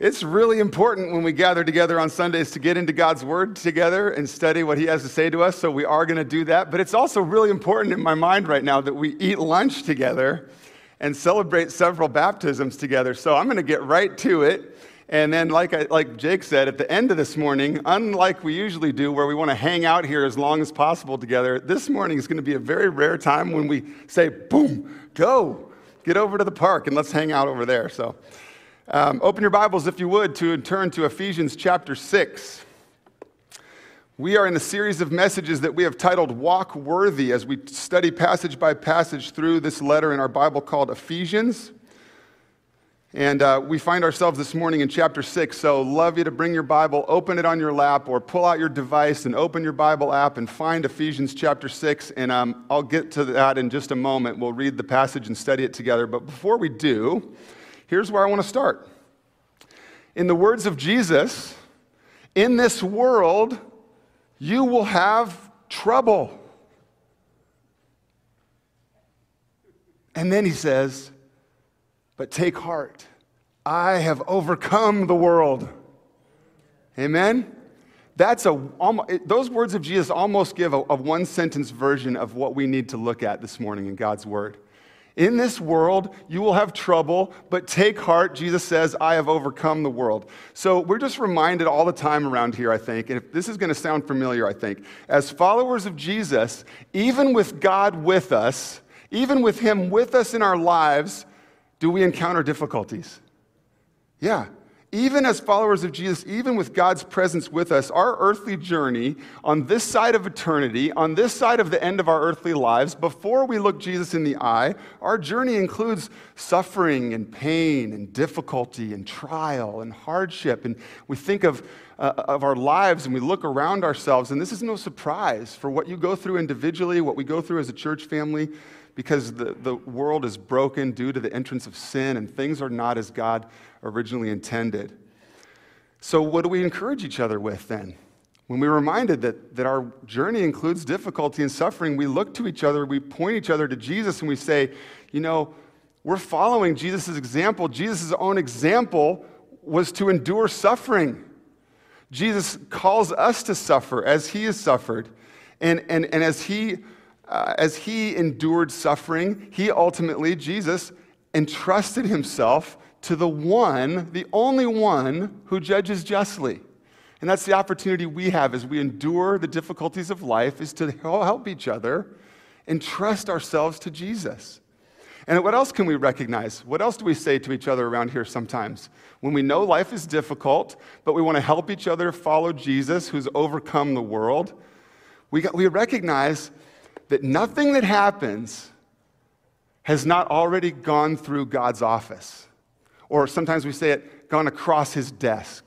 It's really important when we gather together on Sundays to get into God's Word together and study what He has to say to us. So we are going to do that. But it's also really important in my mind right now that we eat lunch together and celebrate several baptisms together. So I'm going to get right to it. And then, like, I, like Jake said, at the end of this morning, unlike we usually do, where we want to hang out here as long as possible together, this morning is going to be a very rare time when we say, boom, go, get over to the park and let's hang out over there. So. Um, open your Bibles, if you would, to turn to Ephesians chapter 6. We are in a series of messages that we have titled Walk Worthy as we study passage by passage through this letter in our Bible called Ephesians. And uh, we find ourselves this morning in chapter 6. So, love you to bring your Bible, open it on your lap, or pull out your device and open your Bible app and find Ephesians chapter 6. And um, I'll get to that in just a moment. We'll read the passage and study it together. But before we do, Here's where I want to start. In the words of Jesus, in this world, you will have trouble. And then he says, But take heart, I have overcome the world. Amen? That's a, those words of Jesus almost give a, a one sentence version of what we need to look at this morning in God's Word. In this world, you will have trouble, but take heart. Jesus says, I have overcome the world. So we're just reminded all the time around here, I think, and if this is going to sound familiar, I think, as followers of Jesus, even with God with us, even with Him with us in our lives, do we encounter difficulties? Yeah, even as followers of Jesus, even with God's presence with us, our earthly journey on this side of eternity, on this side of the end of our earthly lives, before we look Jesus in the eye, our journey includes suffering and pain and difficulty and trial and hardship. And we think of, uh, of our lives and we look around ourselves, and this is no surprise for what you go through individually, what we go through as a church family because the, the world is broken due to the entrance of sin and things are not as God originally intended. So, what do we encourage each other with then? When we're reminded that, that our journey includes difficulty and suffering, we look to each other, we point each other to Jesus, and we say, you know, we're following Jesus' example. Jesus' own example was to endure suffering. Jesus calls us to suffer as he has suffered. And, and, and as he uh, as he endured suffering, he ultimately, Jesus, entrusted himself to the one, the only one who judges justly. And that's the opportunity we have as we endure the difficulties of life is to help each other and trust ourselves to Jesus. And what else can we recognize? What else do we say to each other around here sometimes? When we know life is difficult, but we want to help each other follow Jesus who's overcome the world, we, we recognize that nothing that happens has not already gone through God's office. Or sometimes we say it, gone across his desk.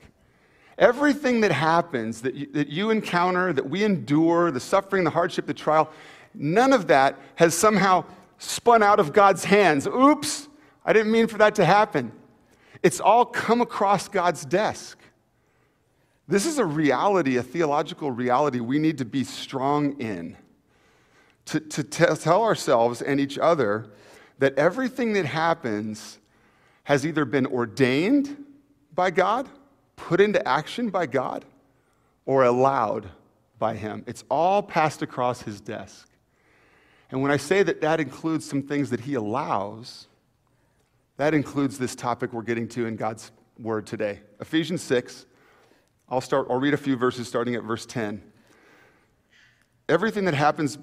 Everything that happens, that you, that you encounter, that we endure, the suffering, the hardship, the trial, none of that has somehow spun out of God's hands. Oops, I didn't mean for that to happen. It's all come across God's desk. This is a reality, a theological reality we need to be strong in to, to tell ourselves and each other that everything that happens has either been ordained by God, put into action by God, or allowed by Him. It's all passed across His desk. And when I say that that includes some things that He allows, that includes this topic we're getting to in God's Word today. Ephesians 6. I'll start, I'll read a few verses starting at verse 10. Everything that happens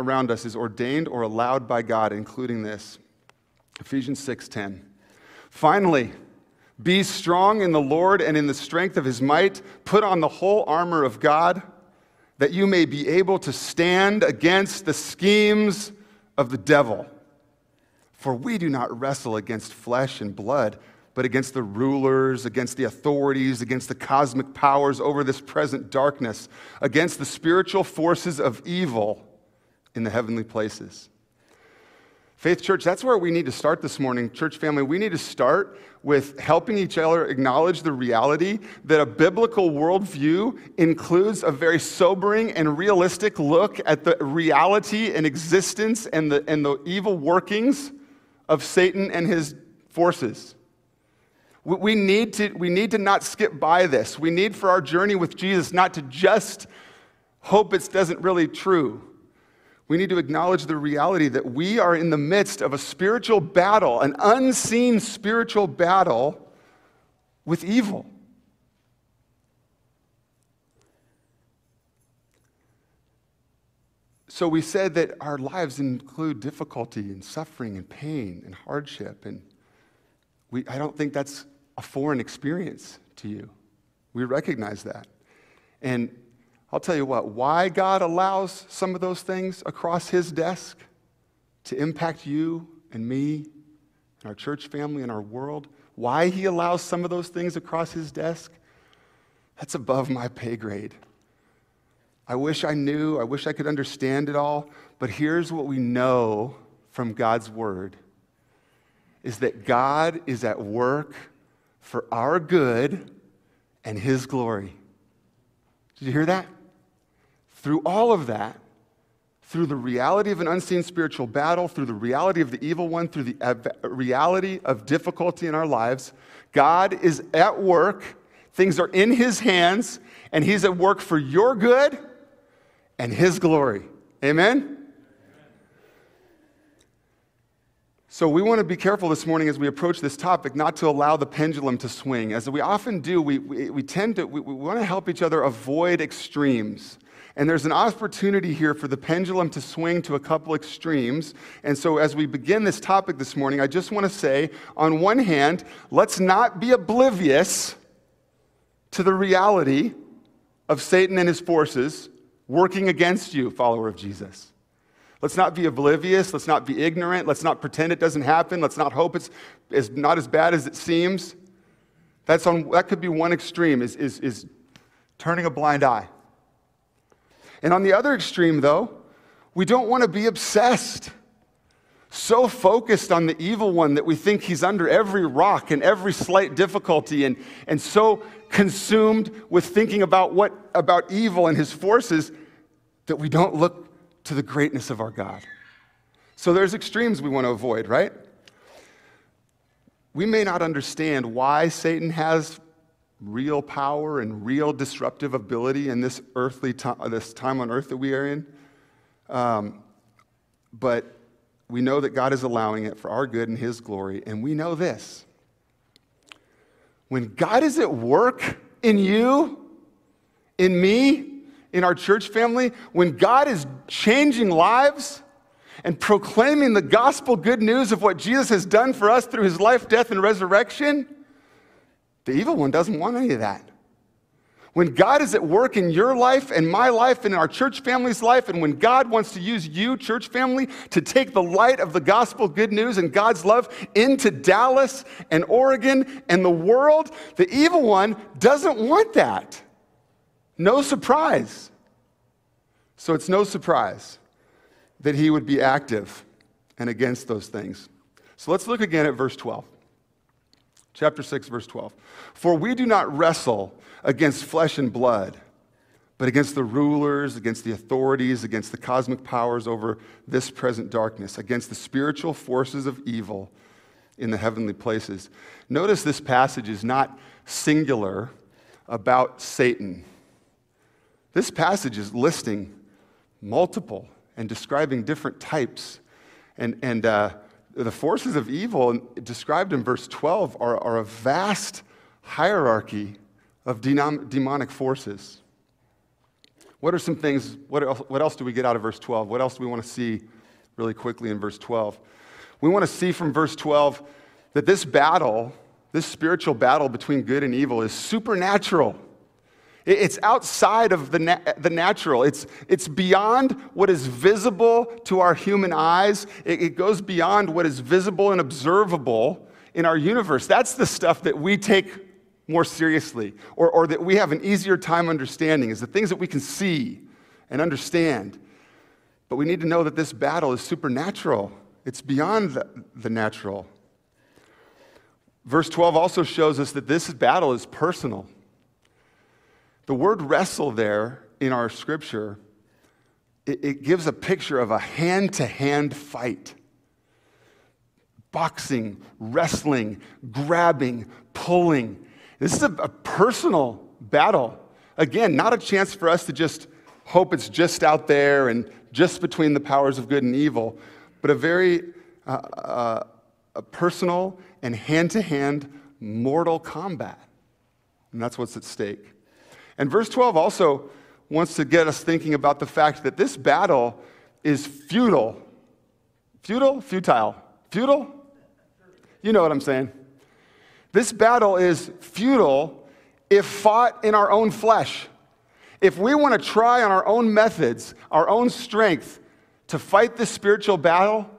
around us is ordained or allowed by God, including this. Ephesians 6:10. Finally, be strong in the Lord and in the strength of his might. Put on the whole armor of God that you may be able to stand against the schemes of the devil. For we do not wrestle against flesh and blood, but against the rulers, against the authorities, against the cosmic powers over this present darkness, against the spiritual forces of evil in the heavenly places. Faith Church, that's where we need to start this morning, church family. We need to start with helping each other acknowledge the reality that a biblical worldview includes a very sobering and realistic look at the reality and existence and the, and the evil workings of Satan and his forces. We need, to, we need to not skip by this. We need for our journey with Jesus not to just hope it doesn't really true. We need to acknowledge the reality that we are in the midst of a spiritual battle, an unseen spiritual battle with evil. So we said that our lives include difficulty and suffering and pain and hardship. And we, I don't think that's a foreign experience to you. We recognize that. And I'll tell you what, why God allows some of those things across his desk to impact you and me and our church family and our world, why he allows some of those things across his desk, that's above my pay grade. I wish I knew, I wish I could understand it all, but here's what we know from God's word is that God is at work for our good and his glory. Did you hear that? Through all of that, through the reality of an unseen spiritual battle, through the reality of the evil one, through the reality of difficulty in our lives, God is at work. Things are in his hands, and he's at work for your good and His glory. Amen? So, we want to be careful this morning as we approach this topic not to allow the pendulum to swing. As we often do, we, we, we tend to, we, we want to help each other avoid extremes. And there's an opportunity here for the pendulum to swing to a couple extremes. And so, as we begin this topic this morning, I just want to say on one hand, let's not be oblivious to the reality of Satan and his forces working against you, follower of Jesus. Let's not be oblivious. Let's not be ignorant. Let's not pretend it doesn't happen. Let's not hope it's, it's not as bad as it seems. That's on, that could be one extreme, is, is, is turning a blind eye. And on the other extreme, though, we don't want to be obsessed, so focused on the evil one that we think he's under every rock and every slight difficulty, and, and so consumed with thinking about what about evil and his forces that we don't look to the greatness of our God. So there's extremes we want to avoid, right? We may not understand why Satan has real power and real disruptive ability in this earthly time, this time on earth that we are in. Um, but we know that God is allowing it for our good and His glory. And we know this when God is at work in you, in me, in our church family, when God is changing lives and proclaiming the gospel good news of what Jesus has done for us through his life, death, and resurrection, the evil one doesn't want any of that. When God is at work in your life and my life and our church family's life, and when God wants to use you, church family, to take the light of the gospel good news and God's love into Dallas and Oregon and the world, the evil one doesn't want that. No surprise. So it's no surprise that he would be active and against those things. So let's look again at verse 12. Chapter 6, verse 12. For we do not wrestle against flesh and blood, but against the rulers, against the authorities, against the cosmic powers over this present darkness, against the spiritual forces of evil in the heavenly places. Notice this passage is not singular about Satan. This passage is listing multiple and describing different types. And, and uh, the forces of evil described in verse 12 are, are a vast hierarchy of demonic forces. What are some things, what else, what else do we get out of verse 12? What else do we want to see really quickly in verse 12? We want to see from verse 12 that this battle, this spiritual battle between good and evil, is supernatural. It's outside of the, na- the natural. It's, it's beyond what is visible to our human eyes. It, it goes beyond what is visible and observable in our universe. That's the stuff that we take more seriously or, or that we have an easier time understanding is the things that we can see and understand. But we need to know that this battle is supernatural, it's beyond the, the natural. Verse 12 also shows us that this battle is personal. The word wrestle there in our scripture, it, it gives a picture of a hand to hand fight boxing, wrestling, grabbing, pulling. This is a, a personal battle. Again, not a chance for us to just hope it's just out there and just between the powers of good and evil, but a very uh, uh, a personal and hand to hand mortal combat. And that's what's at stake. And verse 12 also wants to get us thinking about the fact that this battle is futile. Futile? Futile. Futile? You know what I'm saying. This battle is futile if fought in our own flesh. If we want to try on our own methods, our own strength to fight this spiritual battle,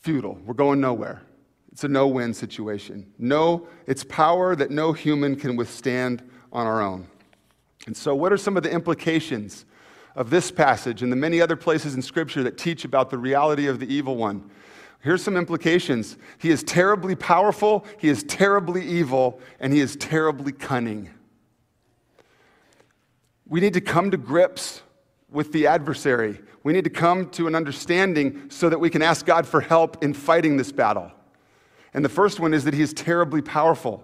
futile. We're going nowhere. It's a no win situation. No, it's power that no human can withstand on our own. And so, what are some of the implications of this passage and the many other places in Scripture that teach about the reality of the evil one? Here's some implications. He is terribly powerful, he is terribly evil, and he is terribly cunning. We need to come to grips with the adversary. We need to come to an understanding so that we can ask God for help in fighting this battle. And the first one is that he is terribly powerful.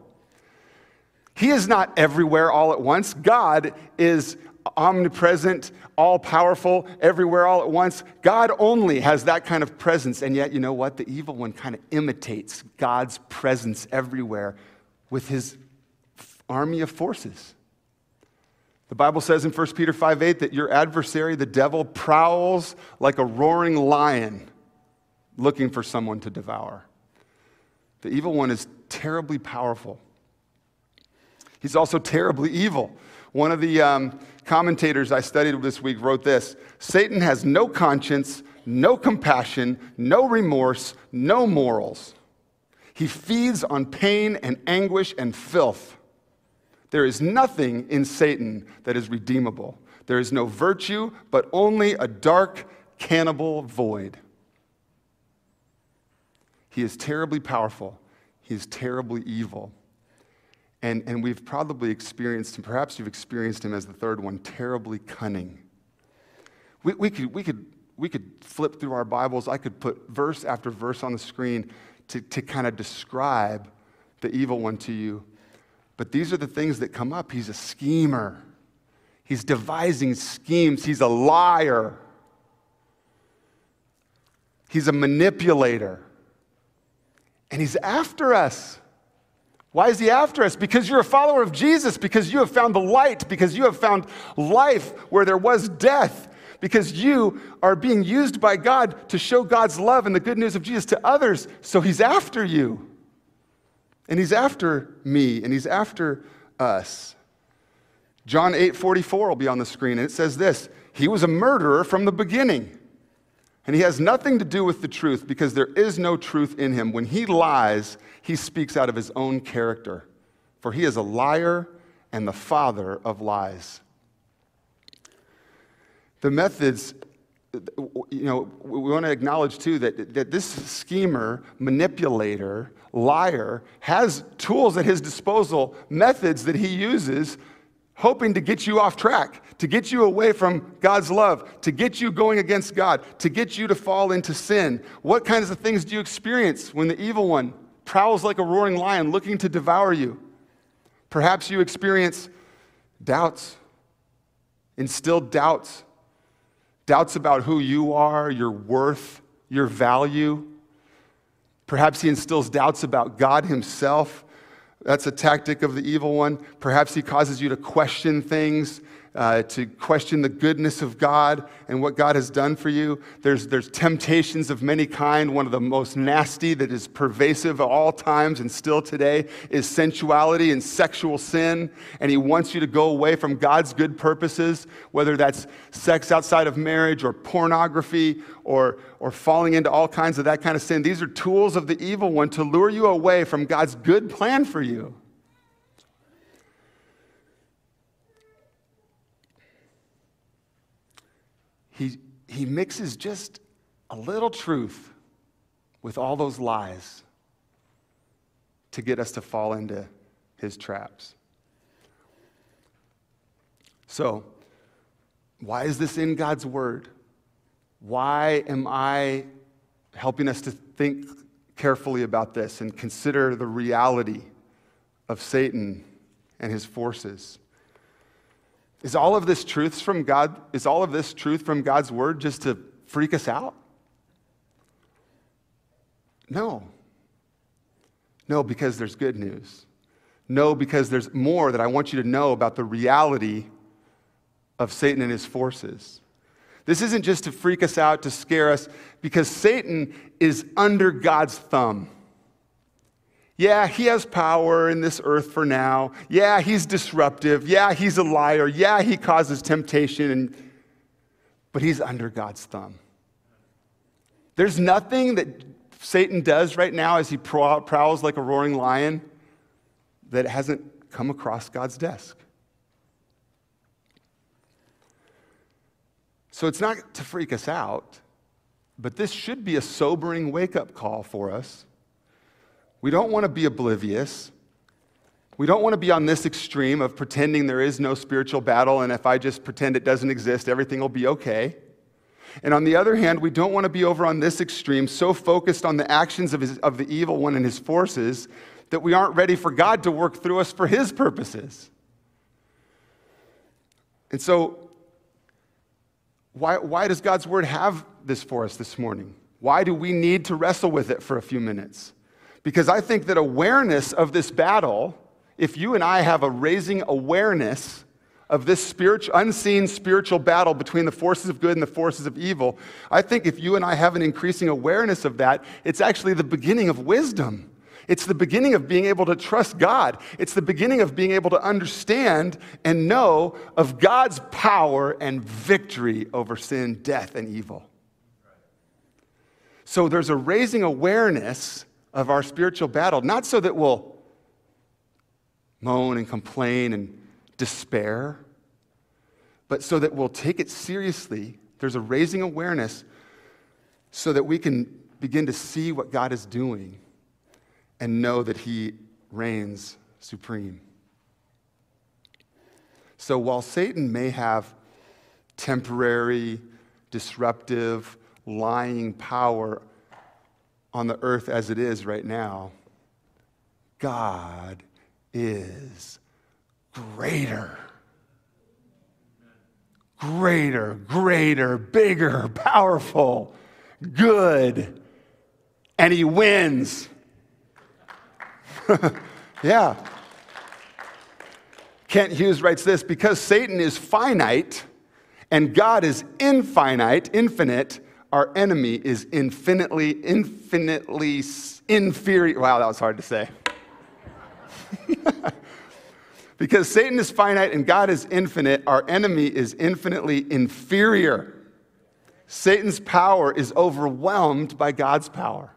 He is not everywhere all at once. God is omnipresent, all powerful, everywhere all at once. God only has that kind of presence. And yet, you know what? The evil one kind of imitates God's presence everywhere with his army of forces. The Bible says in 1 Peter 5 8 that your adversary, the devil, prowls like a roaring lion looking for someone to devour. The evil one is terribly powerful. He's also terribly evil. One of the um, commentators I studied this week wrote this Satan has no conscience, no compassion, no remorse, no morals. He feeds on pain and anguish and filth. There is nothing in Satan that is redeemable. There is no virtue, but only a dark, cannibal void. He is terribly powerful. He is terribly evil. And, and we've probably experienced him, perhaps you've experienced him as the third one, terribly cunning. We, we, could, we, could, we could flip through our Bibles. I could put verse after verse on the screen to, to kind of describe the evil one to you. But these are the things that come up. He's a schemer, he's devising schemes, he's a liar, he's a manipulator, and he's after us. Why is he after us? Because you're a follower of Jesus, because you have found the light, because you have found life where there was death, because you are being used by God to show God's love and the good news of Jesus to others. So he's after you. And he's after me, and he's after us. John 8 44 will be on the screen, and it says this He was a murderer from the beginning. And he has nothing to do with the truth because there is no truth in him. When he lies, he speaks out of his own character, for he is a liar and the father of lies. The methods, you know, we want to acknowledge too that, that this schemer, manipulator, liar has tools at his disposal, methods that he uses hoping to get you off track, to get you away from God's love, to get you going against God, to get you to fall into sin. What kinds of things do you experience when the evil one prowls like a roaring lion looking to devour you? Perhaps you experience doubts, instilled doubts, doubts about who you are, your worth, your value. Perhaps he instills doubts about God himself that's a tactic of the evil one. Perhaps he causes you to question things, uh, to question the goodness of God and what God has done for you. There's, there's temptations of many kind. One of the most nasty that is pervasive at all times and still today is sensuality and sexual sin. And he wants you to go away from God's good purposes, whether that's sex outside of marriage or pornography or, or falling into all kinds of that kind of sin. These are tools of the evil one to lure you away from God's good plan for you. He, he mixes just a little truth with all those lies to get us to fall into his traps. So, why is this in God's word? Why am I helping us to think carefully about this and consider the reality of Satan and his forces. Is all of this truth from God? Is all of this truth from God's word just to freak us out? No. No, because there's good news. No, because there's more that I want you to know about the reality of Satan and his forces. This isn't just to freak us out, to scare us, because Satan is under God's thumb. Yeah, he has power in this earth for now. Yeah, he's disruptive. Yeah, he's a liar. Yeah, he causes temptation, and, but he's under God's thumb. There's nothing that Satan does right now as he prowls like a roaring lion that hasn't come across God's desk. So it's not to freak us out, but this should be a sobering wake up call for us. We don't want to be oblivious. We don't want to be on this extreme of pretending there is no spiritual battle, and if I just pretend it doesn't exist, everything will be okay. And on the other hand, we don't want to be over on this extreme, so focused on the actions of, his, of the evil one and his forces that we aren't ready for God to work through us for his purposes. And so, why, why does God's word have this for us this morning? Why do we need to wrestle with it for a few minutes? Because I think that awareness of this battle, if you and I have a raising awareness of this spiritual, unseen spiritual battle between the forces of good and the forces of evil, I think if you and I have an increasing awareness of that, it's actually the beginning of wisdom. It's the beginning of being able to trust God. It's the beginning of being able to understand and know of God's power and victory over sin, death, and evil. So there's a raising awareness of our spiritual battle, not so that we'll moan and complain and despair, but so that we'll take it seriously. There's a raising awareness so that we can begin to see what God is doing and know that He reigns supreme. So while Satan may have temporary, disruptive, lying power on the earth as it is right now, God is greater. Greater, greater, bigger, powerful, good, and he wins. yeah. Kent Hughes writes this because Satan is finite and God is infinite, infinite, our enemy is infinitely, infinitely inferior. Wow, that was hard to say. because Satan is finite and God is infinite, our enemy is infinitely inferior. Satan's power is overwhelmed by God's power.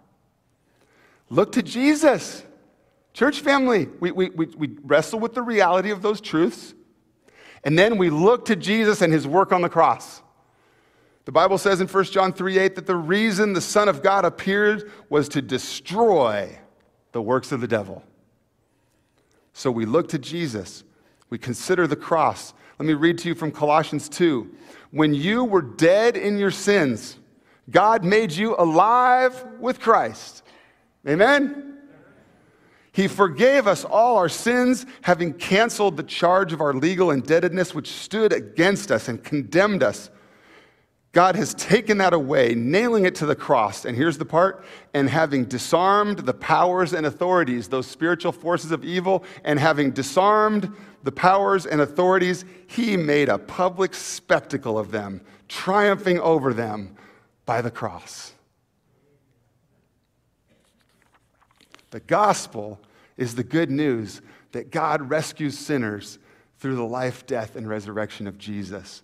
Look to Jesus. Church family, we, we, we, we wrestle with the reality of those truths, and then we look to Jesus and his work on the cross. The Bible says in 1 John 3 8 that the reason the Son of God appeared was to destroy the works of the devil. So we look to Jesus, we consider the cross. Let me read to you from Colossians 2. When you were dead in your sins, God made you alive with Christ. Amen? He forgave us all our sins, having canceled the charge of our legal indebtedness which stood against us and condemned us. God has taken that away, nailing it to the cross. And here's the part and having disarmed the powers and authorities, those spiritual forces of evil, and having disarmed the powers and authorities, he made a public spectacle of them, triumphing over them by the cross. The gospel is the good news that God rescues sinners through the life, death, and resurrection of Jesus.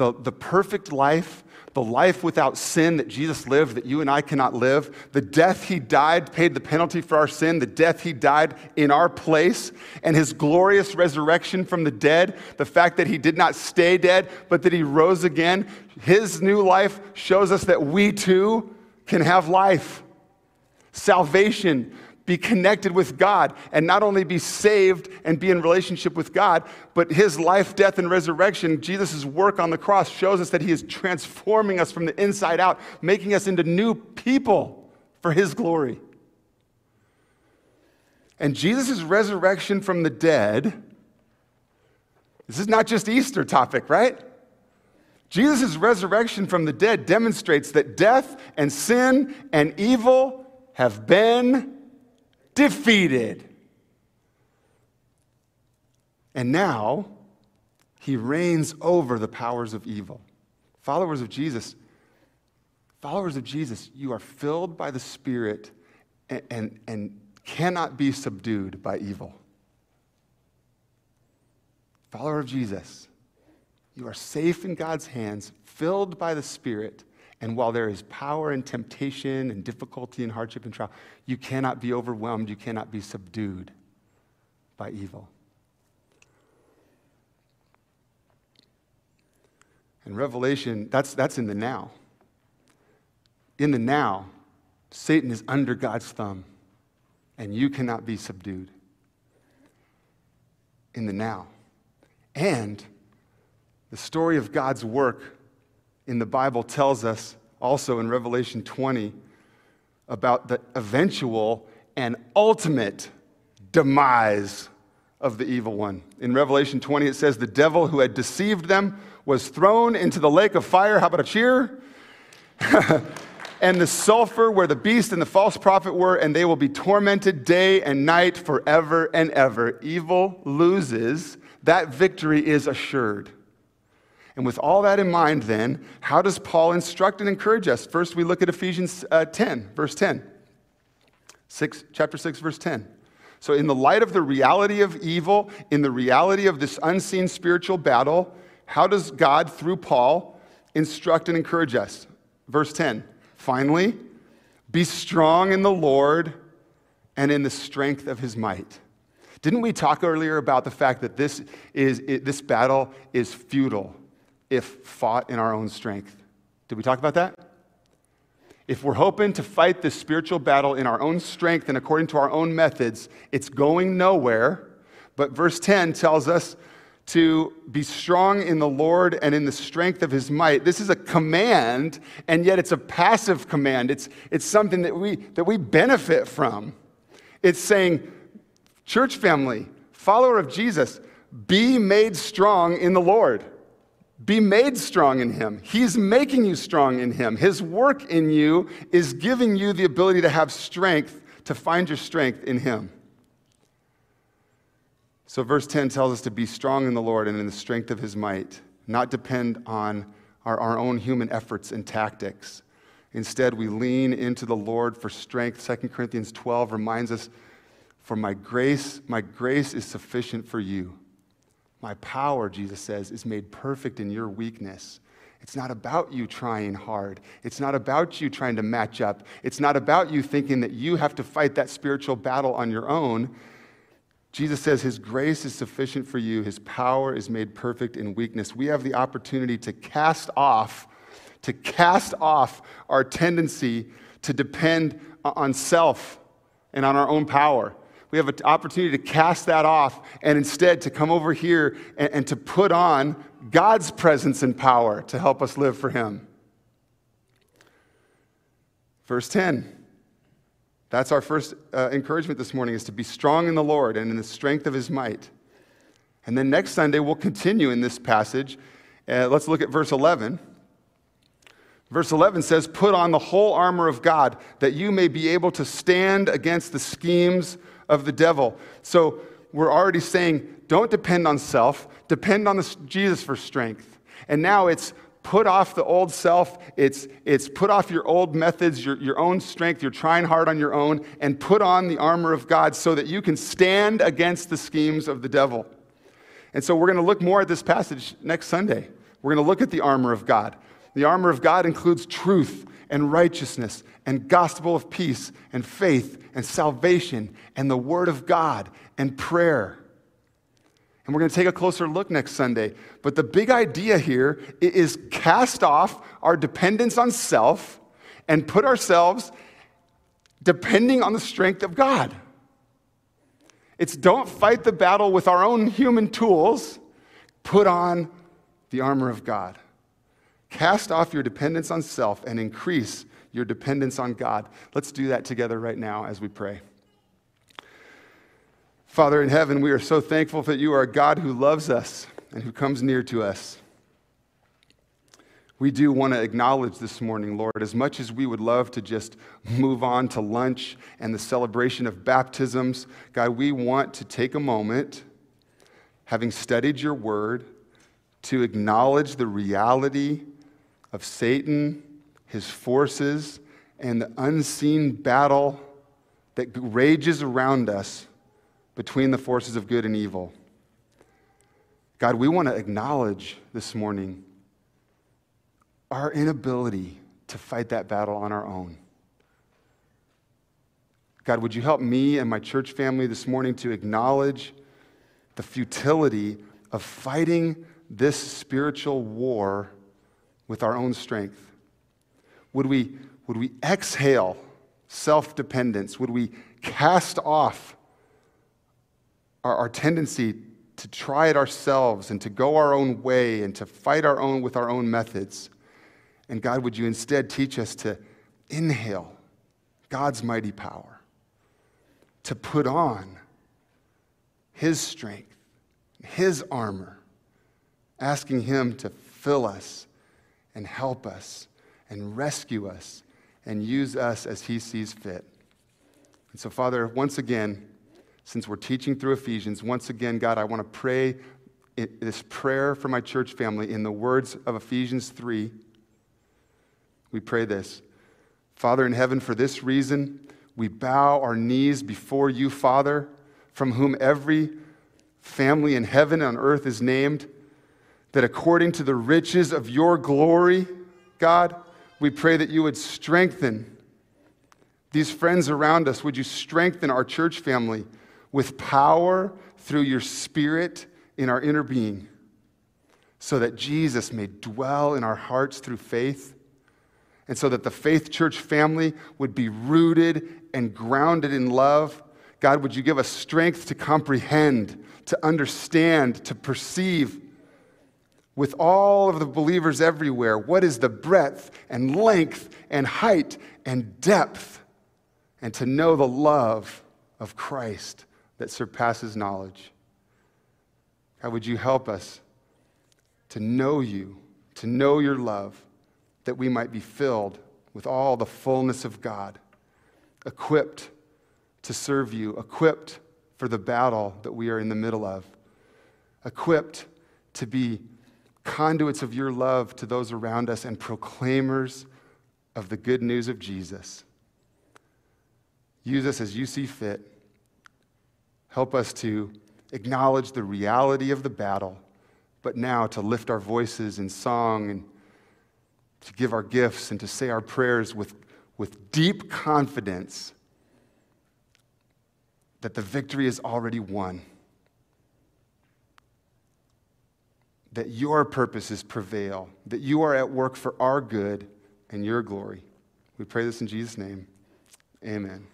The, the perfect life, the life without sin that Jesus lived that you and I cannot live, the death he died paid the penalty for our sin, the death he died in our place, and his glorious resurrection from the dead, the fact that he did not stay dead, but that he rose again, his new life shows us that we too can have life. Salvation, be connected with God and not only be saved and be in relationship with God, but his life, death, and resurrection, Jesus' work on the cross shows us that he is transforming us from the inside out, making us into new people for his glory. And Jesus' resurrection from the dead, this is not just Easter topic, right? Jesus' resurrection from the dead demonstrates that death and sin and evil have been defeated. And now he reigns over the powers of evil. Followers of Jesus, followers of Jesus, you are filled by the Spirit and, and, and cannot be subdued by evil. Follower of Jesus, you are safe in God's hands, filled by the Spirit. And while there is power and temptation and difficulty and hardship and trial, you cannot be overwhelmed. You cannot be subdued by evil. And Revelation, that's, that's in the now. In the now, Satan is under God's thumb, and you cannot be subdued. In the now. And the story of God's work in the Bible tells us also in Revelation 20 about the eventual and ultimate demise of the evil one. In Revelation 20, it says, The devil who had deceived them was thrown into the lake of fire. How about a cheer? and the sulfur where the beast and the false prophet were, and they will be tormented day and night forever and ever. Evil loses. That victory is assured. And with all that in mind, then, how does Paul instruct and encourage us? First, we look at Ephesians uh, 10, verse 10. Six, chapter 6, verse 10. So, in the light of the reality of evil, in the reality of this unseen spiritual battle, how does God, through Paul, instruct and encourage us? Verse 10 Finally, be strong in the Lord and in the strength of his might. Didn't we talk earlier about the fact that this, is, this battle is futile if fought in our own strength? Did we talk about that? If we're hoping to fight this spiritual battle in our own strength and according to our own methods, it's going nowhere. But verse 10 tells us to be strong in the Lord and in the strength of his might. This is a command, and yet it's a passive command. It's, it's something that we, that we benefit from. It's saying, church family, follower of Jesus, be made strong in the Lord. Be made strong in Him. He's making you strong in Him. His work in you is giving you the ability to have strength, to find your strength in Him. So, verse 10 tells us to be strong in the Lord and in the strength of His might, not depend on our, our own human efforts and tactics. Instead, we lean into the Lord for strength. 2 Corinthians 12 reminds us, For my grace, my grace is sufficient for you my power, Jesus says, is made perfect in your weakness. It's not about you trying hard. It's not about you trying to match up. It's not about you thinking that you have to fight that spiritual battle on your own. Jesus says his grace is sufficient for you, his power is made perfect in weakness. We have the opportunity to cast off, to cast off our tendency to depend on self and on our own power we have an opportunity to cast that off and instead to come over here and, and to put on God's presence and power to help us live for Him. Verse 10. That's our first uh, encouragement this morning is to be strong in the Lord and in the strength of his might. And then next Sunday, we'll continue in this passage. Uh, let's look at verse 11. Verse 11 says, Put on the whole armor of God that you may be able to stand against the schemes of the devil. So we're already saying, don't depend on self, depend on the, Jesus for strength. And now it's put off the old self, it's, it's put off your old methods, your, your own strength, you're trying hard on your own, and put on the armor of God so that you can stand against the schemes of the devil. And so we're going to look more at this passage next Sunday. We're going to look at the armor of God. The armor of God includes truth and righteousness and gospel of peace and faith and salvation and the word of God and prayer. And we're going to take a closer look next Sunday. But the big idea here is cast off our dependence on self and put ourselves depending on the strength of God. It's don't fight the battle with our own human tools, put on the armor of God. Cast off your dependence on self and increase your dependence on God. Let's do that together right now as we pray. Father in heaven, we are so thankful that you are a God who loves us and who comes near to us. We do want to acknowledge this morning, Lord, as much as we would love to just move on to lunch and the celebration of baptisms, God, we want to take a moment, having studied your word, to acknowledge the reality of Satan, his forces, and the unseen battle that rages around us between the forces of good and evil. God, we want to acknowledge this morning our inability to fight that battle on our own. God, would you help me and my church family this morning to acknowledge the futility of fighting this spiritual war with our own strength? Would we, would we exhale self dependence? Would we cast off our, our tendency to try it ourselves and to go our own way and to fight our own with our own methods? And God, would you instead teach us to inhale God's mighty power, to put on His strength, His armor, asking Him to fill us and help us and rescue us and use us as He sees fit. And so, Father, once again, since we're teaching through Ephesians, once again, God, I want to pray this prayer for my church family in the words of Ephesians 3 we pray this Father in heaven, for this reason, we bow our knees before you, Father, from whom every family in heaven and on earth is named, that according to the riches of your glory, God, we pray that you would strengthen these friends around us. Would you strengthen our church family with power through your spirit in our inner being, so that Jesus may dwell in our hearts through faith? and so that the faith church family would be rooted and grounded in love. God, would you give us strength to comprehend, to understand, to perceive with all of the believers everywhere what is the breadth and length and height and depth, and to know the love of Christ that surpasses knowledge. God, would you help us to know you, to know your love? that we might be filled with all the fullness of God, equipped to serve you, equipped for the battle that we are in the middle of, equipped to be conduits of your love to those around us and proclaimers of the good news of Jesus. Use us as you see fit. Help us to acknowledge the reality of the battle, but now to lift our voices in song and to give our gifts and to say our prayers with, with deep confidence that the victory is already won, that your purposes prevail, that you are at work for our good and your glory. We pray this in Jesus' name. Amen.